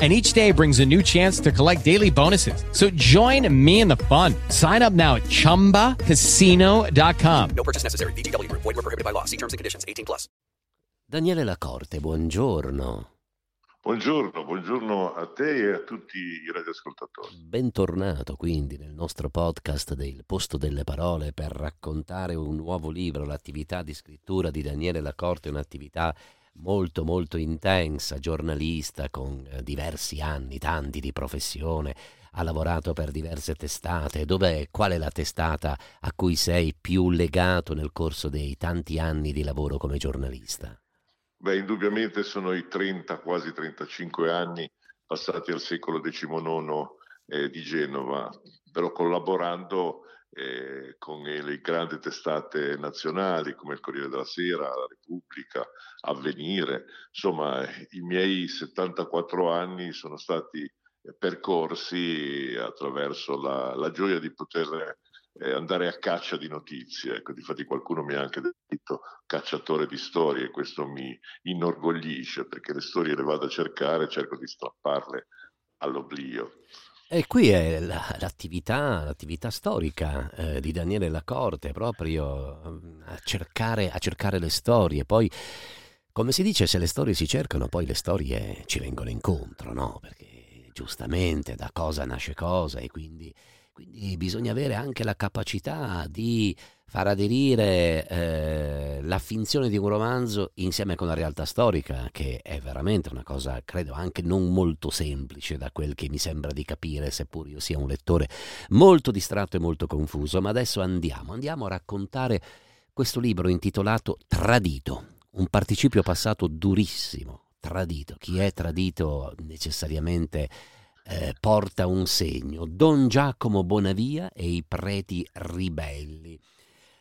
and each day brings a new chance to collect daily bonuses. So join me in the fun. Sign up now at ChumbaCasino.com. No purchase necessary. VGW Group. Void were prohibited by law. See terms and conditions. 18 plus. Daniele Lacorte, buongiorno. Buongiorno, buongiorno a te e a tutti i radioascoltatori. Bentornato quindi nel nostro podcast del Posto delle Parole per raccontare un nuovo libro. L'attività di scrittura di Daniele Lacorte un'attività molto molto intensa, giornalista con eh, diversi anni, tanti di professione, ha lavorato per diverse testate. Dov'è, qual è la testata a cui sei più legato nel corso dei tanti anni di lavoro come giornalista? Beh, indubbiamente sono i 30, quasi 35 anni passati al secolo XIX eh, di Genova, però collaborando eh, con le grandi testate nazionali come il Corriere della Sera, la Repubblica, Avvenire. Insomma, i miei 74 anni sono stati percorsi attraverso la, la gioia di poter eh, andare a caccia di notizie. Ecco, difatti qualcuno mi ha anche detto cacciatore di storie e questo mi inorgoglisce perché le storie le vado a cercare cerco di strapparle all'oblio. E qui è la, l'attività, l'attività, storica eh, di Daniele Lacorte, proprio mm, a cercare, a cercare le storie. Poi, come si dice, se le storie si cercano, poi le storie ci vengono incontro, no? Perché giustamente da cosa nasce cosa e quindi, quindi bisogna avere anche la capacità di far aderire eh, la finzione di un romanzo insieme con la realtà storica, che è veramente una cosa, credo, anche non molto semplice da quel che mi sembra di capire, seppur io sia un lettore molto distratto e molto confuso. Ma adesso andiamo, andiamo a raccontare questo libro intitolato Tradito, un participio passato durissimo, tradito. Chi è tradito necessariamente... Eh, porta un segno, Don Giacomo Bonavia e i preti ribelli.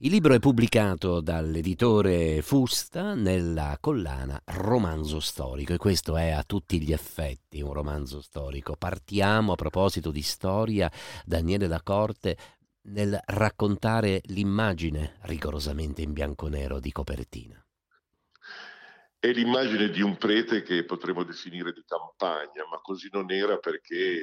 Il libro è pubblicato dall'editore Fusta nella collana Romanzo storico e questo è a tutti gli effetti un romanzo storico. Partiamo a proposito di storia, Daniele Lacorte, nel raccontare l'immagine rigorosamente in bianco nero di copertina. È l'immagine di un prete che potremmo definire di campagna, ma così non era perché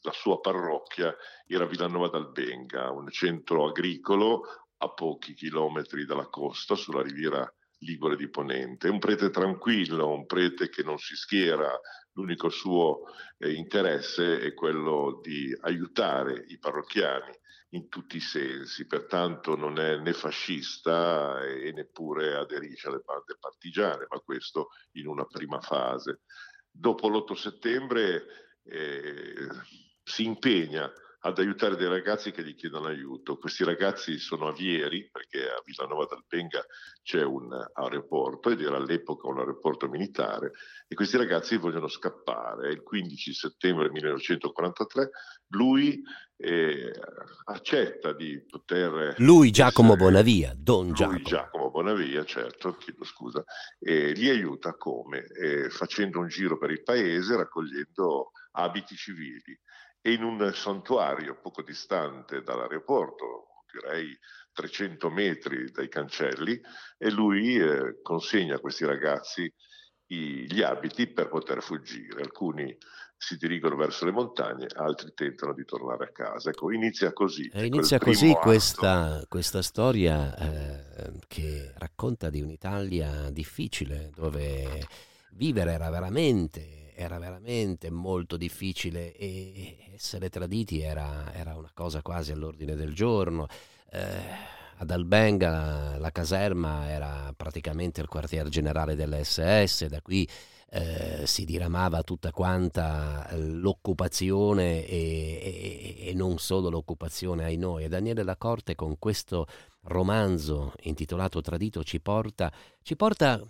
la sua parrocchia era Villanova d'Albenga, un centro agricolo a pochi chilometri dalla costa, sulla riviera Ligure di Ponente. Un prete tranquillo, un prete che non si schiera, l'unico suo eh, interesse è quello di aiutare i parrocchiani in tutti i sensi, pertanto non è né fascista e neppure aderisce alle bande partigiane, ma questo in una prima fase. Dopo l'8 settembre eh, si impegna ad aiutare dei ragazzi che gli chiedono aiuto. Questi ragazzi sono avieri perché a Villanova d'Alpenga c'è un aeroporto ed era all'epoca un aeroporto militare e questi ragazzi vogliono scappare. Il 15 settembre 1943 lui eh, accetta di poter... Lui Giacomo essere, Bonavia, Don Giacomo. Lui Giacomo Bonavia, certo, chiedo scusa, e li aiuta come? Eh, facendo un giro per il paese raccogliendo abiti civili e in un santuario poco distante dall'aeroporto, direi 300 metri dai cancelli, e lui eh, consegna a questi ragazzi i, gli abiti per poter fuggire. Alcuni si dirigono verso le montagne, altri tentano di tornare a casa. Ecco, inizia così. E inizia così questa, questa, storia eh, che racconta di un'Italia difficile, dove vivere era veramente era veramente molto difficile e essere traditi era, era una cosa quasi all'ordine del giorno. Eh, ad Albenga la caserma era praticamente il quartier generale dell'SS, da qui eh, si diramava tutta quanta l'occupazione e, e, e non solo l'occupazione ai noi. E Daniele Lacorte con questo romanzo intitolato Tradito ci porta, ci porta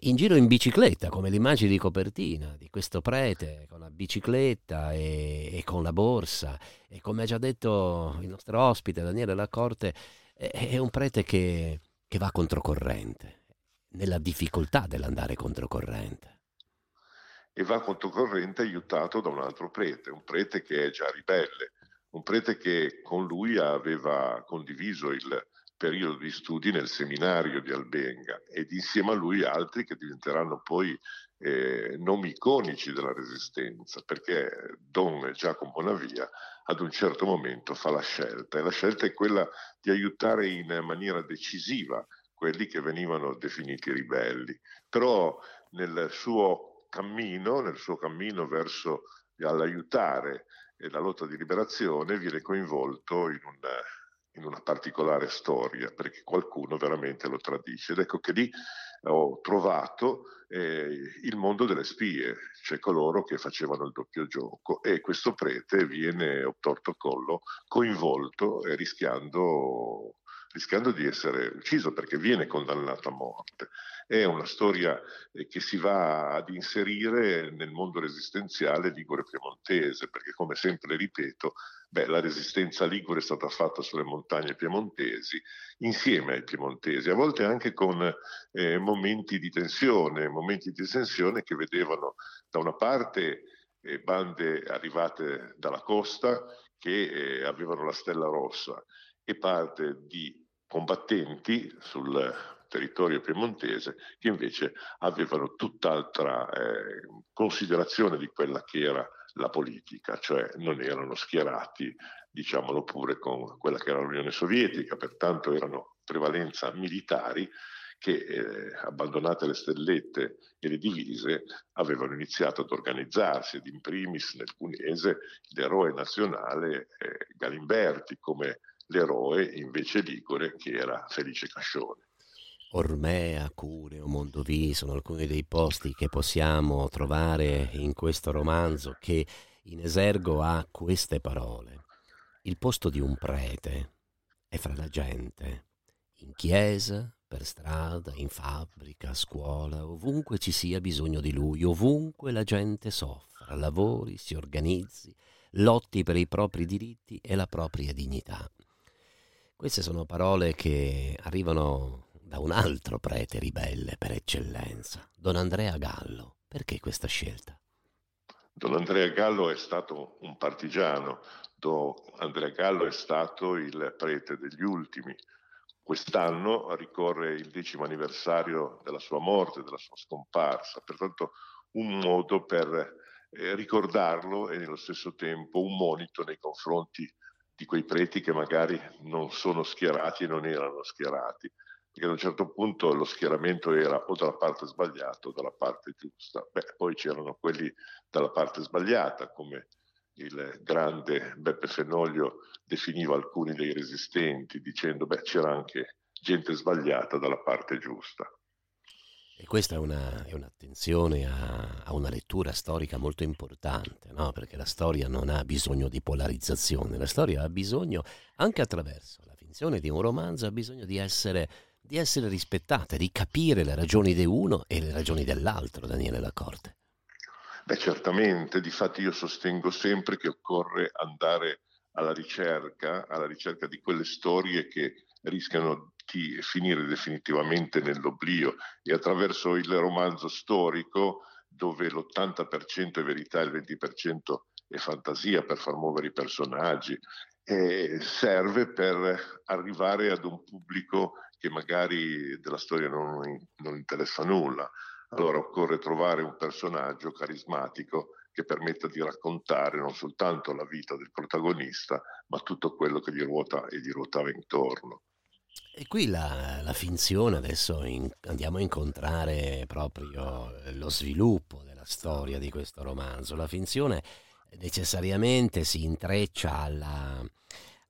in giro in bicicletta, come l'immagine di copertina di questo prete con la bicicletta e, e, con la borsa. E come ha già detto il nostro ospite Daniele Lacorte, è, è un prete che, che va controcorrente, nella difficoltà dell'andare controcorrente. E va controcorrente aiutato da un altro prete, un prete che è già ribelle, un prete che con lui aveva condiviso il periodo di studi nel seminario di Albenga ed insieme a lui altri che diventeranno poi eh, nomi iconici della resistenza, perché Don Giacomo Bonavia ad un certo momento fa la scelta e la scelta è quella di aiutare in maniera decisiva quelli che venivano definiti ribelli. Però nel suo cammino, nel suo cammino verso l'aiutare la lotta di liberazione, viene coinvolto in una, in una particolare storia, perché qualcuno veramente lo tradisce. Ed ecco che lì ho trovato eh, il mondo delle spie, cioè coloro che facevano il doppio gioco e questo prete viene obtorto collo coinvolto e rischiando rischiando di essere ucciso perché viene condannato a morte. È una storia eh, che si va ad inserire nel mondo resistenziale ligure-piemontese, perché come sempre ripeto, beh, la resistenza ligure è stata fatta sulle montagne piemontesi, insieme ai piemontesi, a volte anche con eh, momenti di tensione, momenti di tensione che vedevano da una parte eh, bande arrivate dalla costa che eh, avevano la stella rossa e parte di combattenti sul territorio piemontese che invece avevano tutt'altra eh, considerazione di quella che era la politica, cioè non erano schierati, diciamolo pure, con quella che era l'Unione Sovietica, pertanto erano prevalenza militari che, eh, abbandonate le stellette e le divise, avevano iniziato ad organizzarsi, ed in primis nel Cunese l'eroe nazionale eh, Galimberti come l'eroe invece ligure che era Felice Cascione. Ormea, Cuneo, Mondovì sono alcuni dei posti che possiamo trovare in questo romanzo che in esergo ha queste parole. Il posto di un prete è fra la gente, in chiesa, per strada, in fabbrica, a scuola, ovunque ci sia bisogno di lui, ovunque la gente soffra, lavori, si organizzi, lotti per i propri diritti e la propria dignità. Queste sono parole che arrivano da un altro prete ribelle per eccellenza, Don Andrea Gallo. Perché questa scelta? Don Andrea Gallo è stato un partigiano, Don Andrea Gallo è stato il prete degli ultimi. Quest'anno ricorre il decimo anniversario della sua morte, della sua scomparsa, pertanto un modo per eh, ricordarlo e nello stesso tempo un monito nei confronti di quei preti che magari non sono schierati e non erano schierati, perché ad un certo punto lo schieramento era o dalla parte sbagliata o dalla parte giusta. Beh, poi c'erano quelli dalla parte sbagliata, come il grande Beppe Fenoglio definiva alcuni dei resistenti, dicendo beh c'era anche gente sbagliata dalla parte giusta. E questa è, una, è un'attenzione a, a, una lettura storica molto importante, no? perché la storia non ha bisogno di polarizzazione, la storia ha bisogno, anche attraverso la finzione di un romanzo, ha bisogno di essere, di essere rispettata, di capire le ragioni di uno e le ragioni dell'altro, Daniele Lacorte. Beh, certamente, difatti io sostengo sempre che occorre andare alla ricerca, alla ricerca di quelle storie che rischiano di finire definitivamente nell'oblio e attraverso il romanzo storico dove l'80% è verità e il 20% è fantasia per far muovere i personaggi, eh, serve per arrivare ad un pubblico che magari della storia non, non interessa nulla. Allora occorre trovare un personaggio carismatico che permetta di raccontare non soltanto la vita del protagonista, ma tutto quello che gli ruota e gli ruotava intorno. E qui la, la finzione, adesso in, andiamo a incontrare proprio lo sviluppo della storia di questo romanzo. La finzione necessariamente si intreccia alla,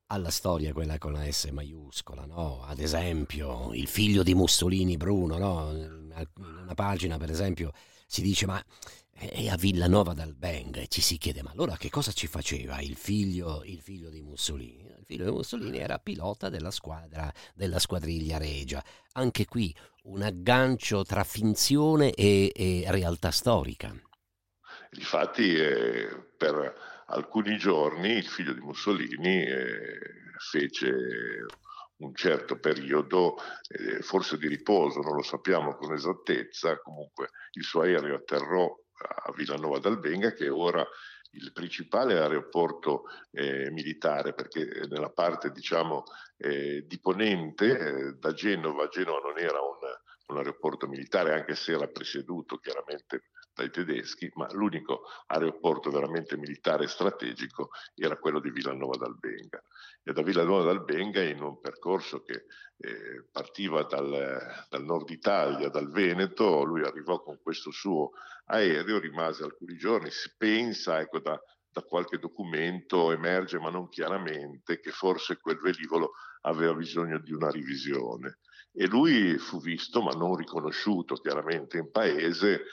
alla storia quella con la S maiuscola, no? Ad esempio, il figlio di Mussolini Bruno, no? In una pagina, per esempio, si dice ma è a Villanova d'Albenga e ci si chiede ma allora che cosa ci faceva il figlio, il figlio di Mussolini? Il figlio di Mussolini era pilota della squadra, della squadriglia regia. Anche qui un aggancio tra finzione e, e realtà storica. Difatti eh, per alcuni giorni il figlio di Mussolini eh, fece un certo periodo, eh, forse di riposo, non lo sappiamo con esattezza, comunque il suo aereo atterrò a Villanova d'Albenga che è ora il principale aeroporto eh, militare perché nella parte diciamo eh, di Ponente eh, da Genova, Genova non era un, un aeroporto militare anche se era presieduto chiaramente dai tedeschi, ma l'unico aeroporto veramente militare strategico era quello di Villanova d'Albenga. E da Villanova d'Albenga, in un percorso che eh, partiva dal, dal, nord Italia, dal Veneto, lui arrivò con questo suo aereo, rimase alcuni giorni, si pensa, ecco, da, da qualche documento emerge, ma non chiaramente, che forse quel velivolo aveva bisogno di una revisione e lui fu visto ma non riconosciuto chiaramente in paese.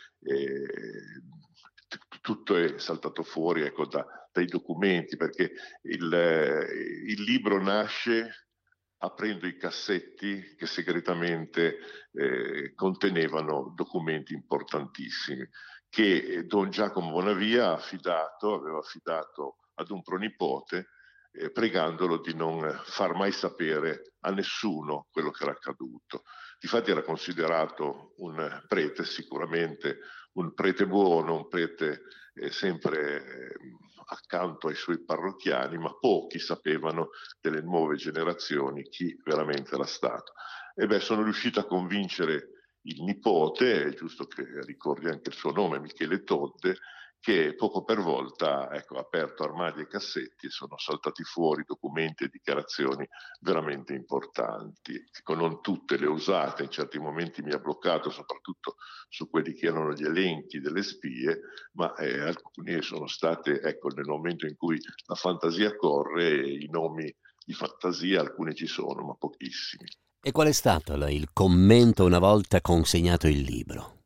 Tutto è saltato fuori ecco, da, dai documenti perché il, eh, il, libro nasce aprendo i cassetti che segretamente eh, contenevano documenti importantissimi che Don Giacomo Bonavia affidato, aveva affidato ad un pronipote eh, pregandolo di non far mai sapere a nessuno quello che era accaduto. Difatti era considerato un prete, sicuramente un prete buono, un prete eh, sempre eh, accanto ai suoi parrocchiani, ma pochi sapevano delle nuove generazioni chi veramente era stato. E beh, sono riuscito a convincere il nipote, è giusto che ricordi anche il suo nome, Michele Todde, che poco per volta ecco, ha aperto armadi e cassetti e sono saltati fuori documenti e dichiarazioni veramente importanti. Ecco, non tutte le usate, in certi momenti mi ha bloccato soprattutto su quelli che erano gli elenchi delle spie, ma eh, alcune sono state, ecco, nel momento in cui la fantasia corre, i nomi di fantasia, alcuni ci sono, ma pochissimi. E qual è stato il commento una volta consegnato il libro?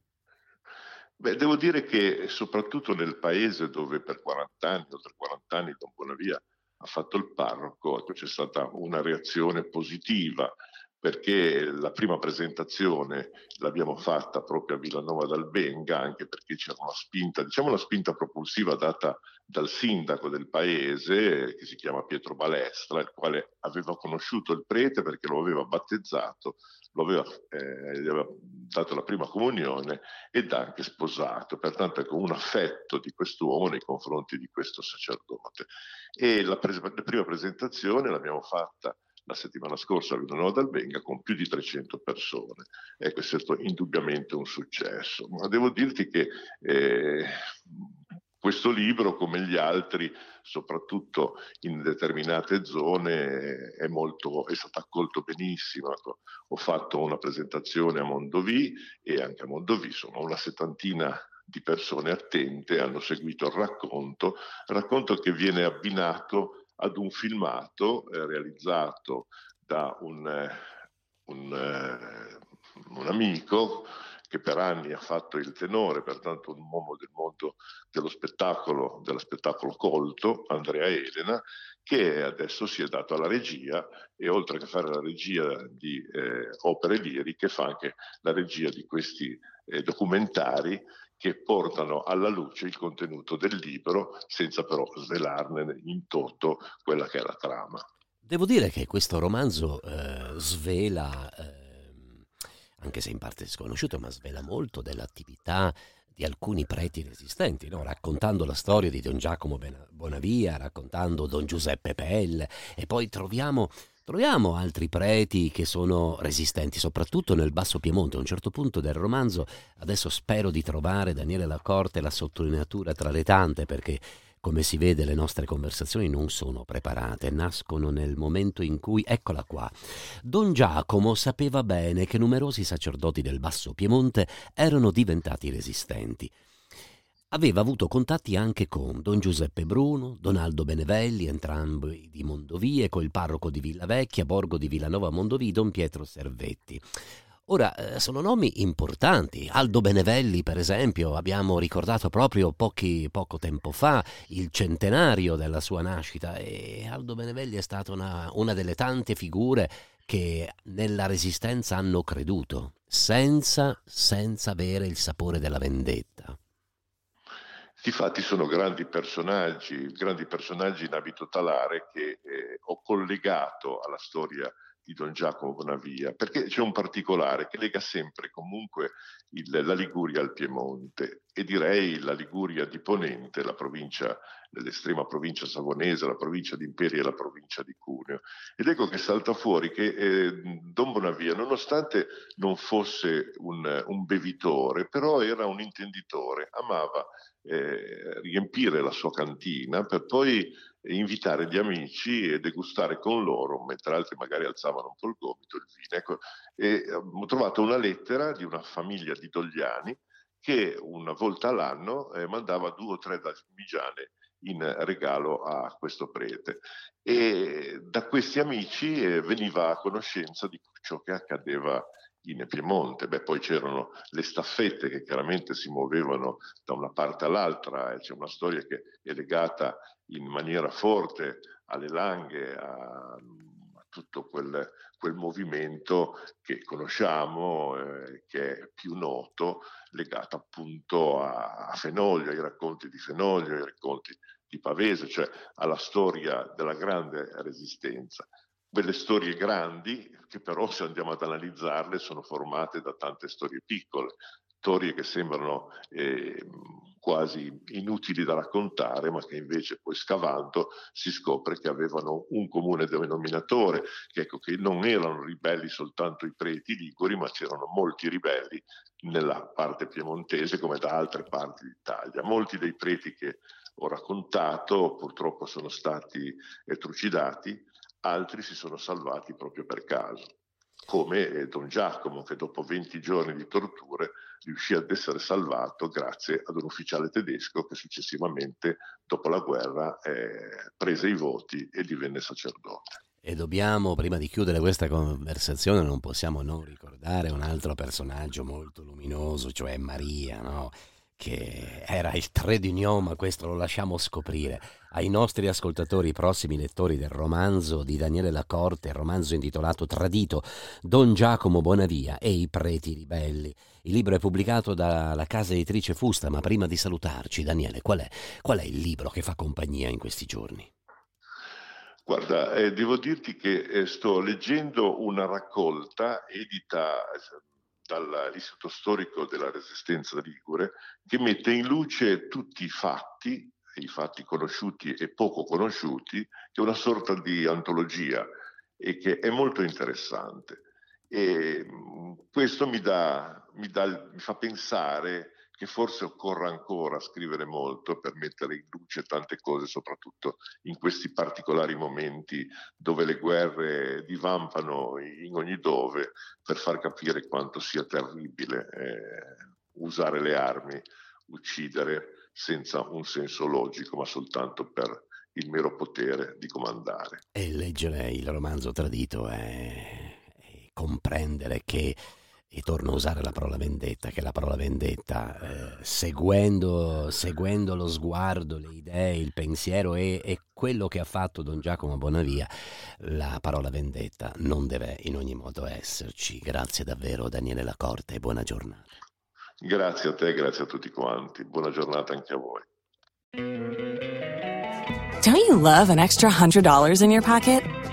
Beh, devo dire che soprattutto nel paese dove per 40 anni, oltre 40 anni, Don Bonavia ha fatto il parroco, c'è stata una reazione positiva perché la prima presentazione l'abbiamo fatta proprio a Villanova d'Albenga, anche perché c'era una spinta, diciamo una spinta propulsiva data dal sindaco del paese, che si chiama Pietro Balestra, il quale aveva conosciuto il prete perché lo aveva battezzato, lo aveva, eh, gli aveva dato la prima comunione ed anche sposato, pertanto ecco un affetto di quest'uomo nei confronti di questo sacerdote. E la, pres- la prima presentazione l'abbiamo fatta la settimana scorsa a Villanova d'Albenga con più di 300 persone. Ecco, è stato indubbiamente un successo. Ma devo dirti che eh, questo libro, come gli altri, soprattutto in determinate zone, è, molto, è stato accolto benissimo. Ecco, ho fatto una presentazione a Mondovì e anche a Mondovì sono una settantina di persone attente, hanno seguito il racconto, racconto che viene abbinato ad un filmato eh, realizzato da un, eh, un, eh, un, amico che per anni ha fatto il tenore, pertanto un uomo del mondo dello spettacolo, dello spettacolo colto, Andrea Elena, che adesso si è dato alla regia e oltre che fare la regia di eh, opere liriche fa anche la regia di questi eh, documentari che portano alla luce il contenuto del libro senza però svelarne in toto quella che è la trama. Devo dire che questo romanzo eh, svela, eh, anche se in parte sconosciuto, ma svela molto dell'attività di alcuni preti resistenti, no? raccontando la storia di Don Giacomo Bonavia, raccontando Don Giuseppe Pelle e poi troviamo Troviamo altri preti che sono resistenti, soprattutto nel Basso Piemonte. A un certo punto del romanzo, adesso spero di trovare Daniele Lacorte la sottolineatura tra le tante, perché come si vede le nostre conversazioni non sono preparate, nascono nel momento in cui, eccola qua, Don Giacomo sapeva bene che numerosi sacerdoti del Basso Piemonte erano diventati resistenti aveva avuto contatti anche con Don Giuseppe Bruno, Donaldo Benevelli, entrambi di Mondovì, e col parroco di Villa Vecchia, Borgo di Villanova Mondovì, Don Pietro Servetti. Ora, eh, sono nomi importanti. Aldo Benevelli, per esempio, abbiamo ricordato proprio pochi, poco tempo fa il centenario della sua nascita e Aldo Benevelli è stata una, una delle tante figure che nella resistenza hanno creduto, senza, senza avere il sapore della vendetta. Difatti sono grandi personaggi, grandi personaggi in abito talare che eh, ho collegato alla storia di Don Giacomo Bonavia, perché c'è un particolare che lega sempre comunque il, la Liguria al Piemonte e direi la Liguria di Ponente, la provincia, l'estrema provincia savonese, la provincia di Imperia e la provincia di Cuneo. Ed ecco che salta fuori che eh, Don Bonavia, nonostante non fosse un, un bevitore, però era un intenditore, amava eh, riempire la sua cantina per poi invitare gli amici e degustare con loro, mentre altri magari alzavano un po' il gomito, il vino. Ecco, e ehm, ho trovato una lettera di una famiglia di Dogliani che una volta all'anno eh, mandava due o tre damigiane in regalo a questo prete e da questi amici eh, veniva a conoscenza di ciò che accadeva in Piemonte. Beh, poi c'erano le staffette che chiaramente si muovevano da una parte all'altra, c'è una storia che è legata in maniera forte alle langhe, a, a tutto quel, quel, movimento che conosciamo, eh, che è più noto, legato appunto a, a Fenoglio, ai racconti di Fenoglio, ai racconti di Pavese, cioè alla storia della grande resistenza quelle storie grandi che però se andiamo ad analizzarle sono formate da tante storie piccole, storie che sembrano eh, quasi inutili da raccontare, ma che invece poi scavando si scopre che avevano un comune denominatore, che, ecco, che non erano ribelli soltanto i preti liguri, ma c'erano molti ribelli nella parte piemontese come da altre parti d'Italia. Molti dei preti che ho raccontato purtroppo sono stati trucidati, altri si sono salvati proprio per caso, come eh, Don Giacomo che dopo 20 giorni di torture riuscì ad essere salvato grazie ad un ufficiale tedesco che successivamente, dopo la guerra, eh, prese i voti e divenne sacerdote. E dobbiamo, prima di chiudere questa conversazione, non possiamo non ricordare un altro personaggio molto luminoso, cioè Maria, no? Che era il tre di ma questo lo lasciamo scoprire ai nostri ascoltatori, prossimi lettori del romanzo di Daniele Lacorte, il romanzo intitolato Tradito, Don Giacomo Bonavia e i preti ribelli. Il libro è pubblicato dalla casa editrice Fusta, ma prima di salutarci, Daniele, qual è, qual è il libro che fa compagnia in questi giorni? Guarda, eh, devo dirti che eh, sto leggendo una raccolta edita dall'Istituto Storico della Resistenza Ligure che mette in luce tutti i fatti, i fatti conosciuti e poco conosciuti, che è una sorta di antologia e che è molto interessante. E questo mi, dà, mi, dà, mi fa pensare che forse occorra ancora scrivere molto per mettere in luce tante cose, soprattutto in questi particolari momenti dove le guerre divampano in ogni dove, per far capire quanto sia terribile eh, usare le armi, uccidere senza un senso logico, ma soltanto per il mero potere di comandare. E leggere il romanzo tradito è, è comprendere che e torno a usare la parola vendetta, che la parola vendetta, eh, seguendo, seguendo, lo sguardo, le idee, il pensiero e, e, quello che ha fatto Don Giacomo Bonavia, la parola vendetta non deve in ogni modo esserci. Grazie davvero Daniele Lacorte e buona giornata. Grazie a te, grazie a tutti quanti, buona giornata anche a voi. Don't you love an extra $100 in your pocket?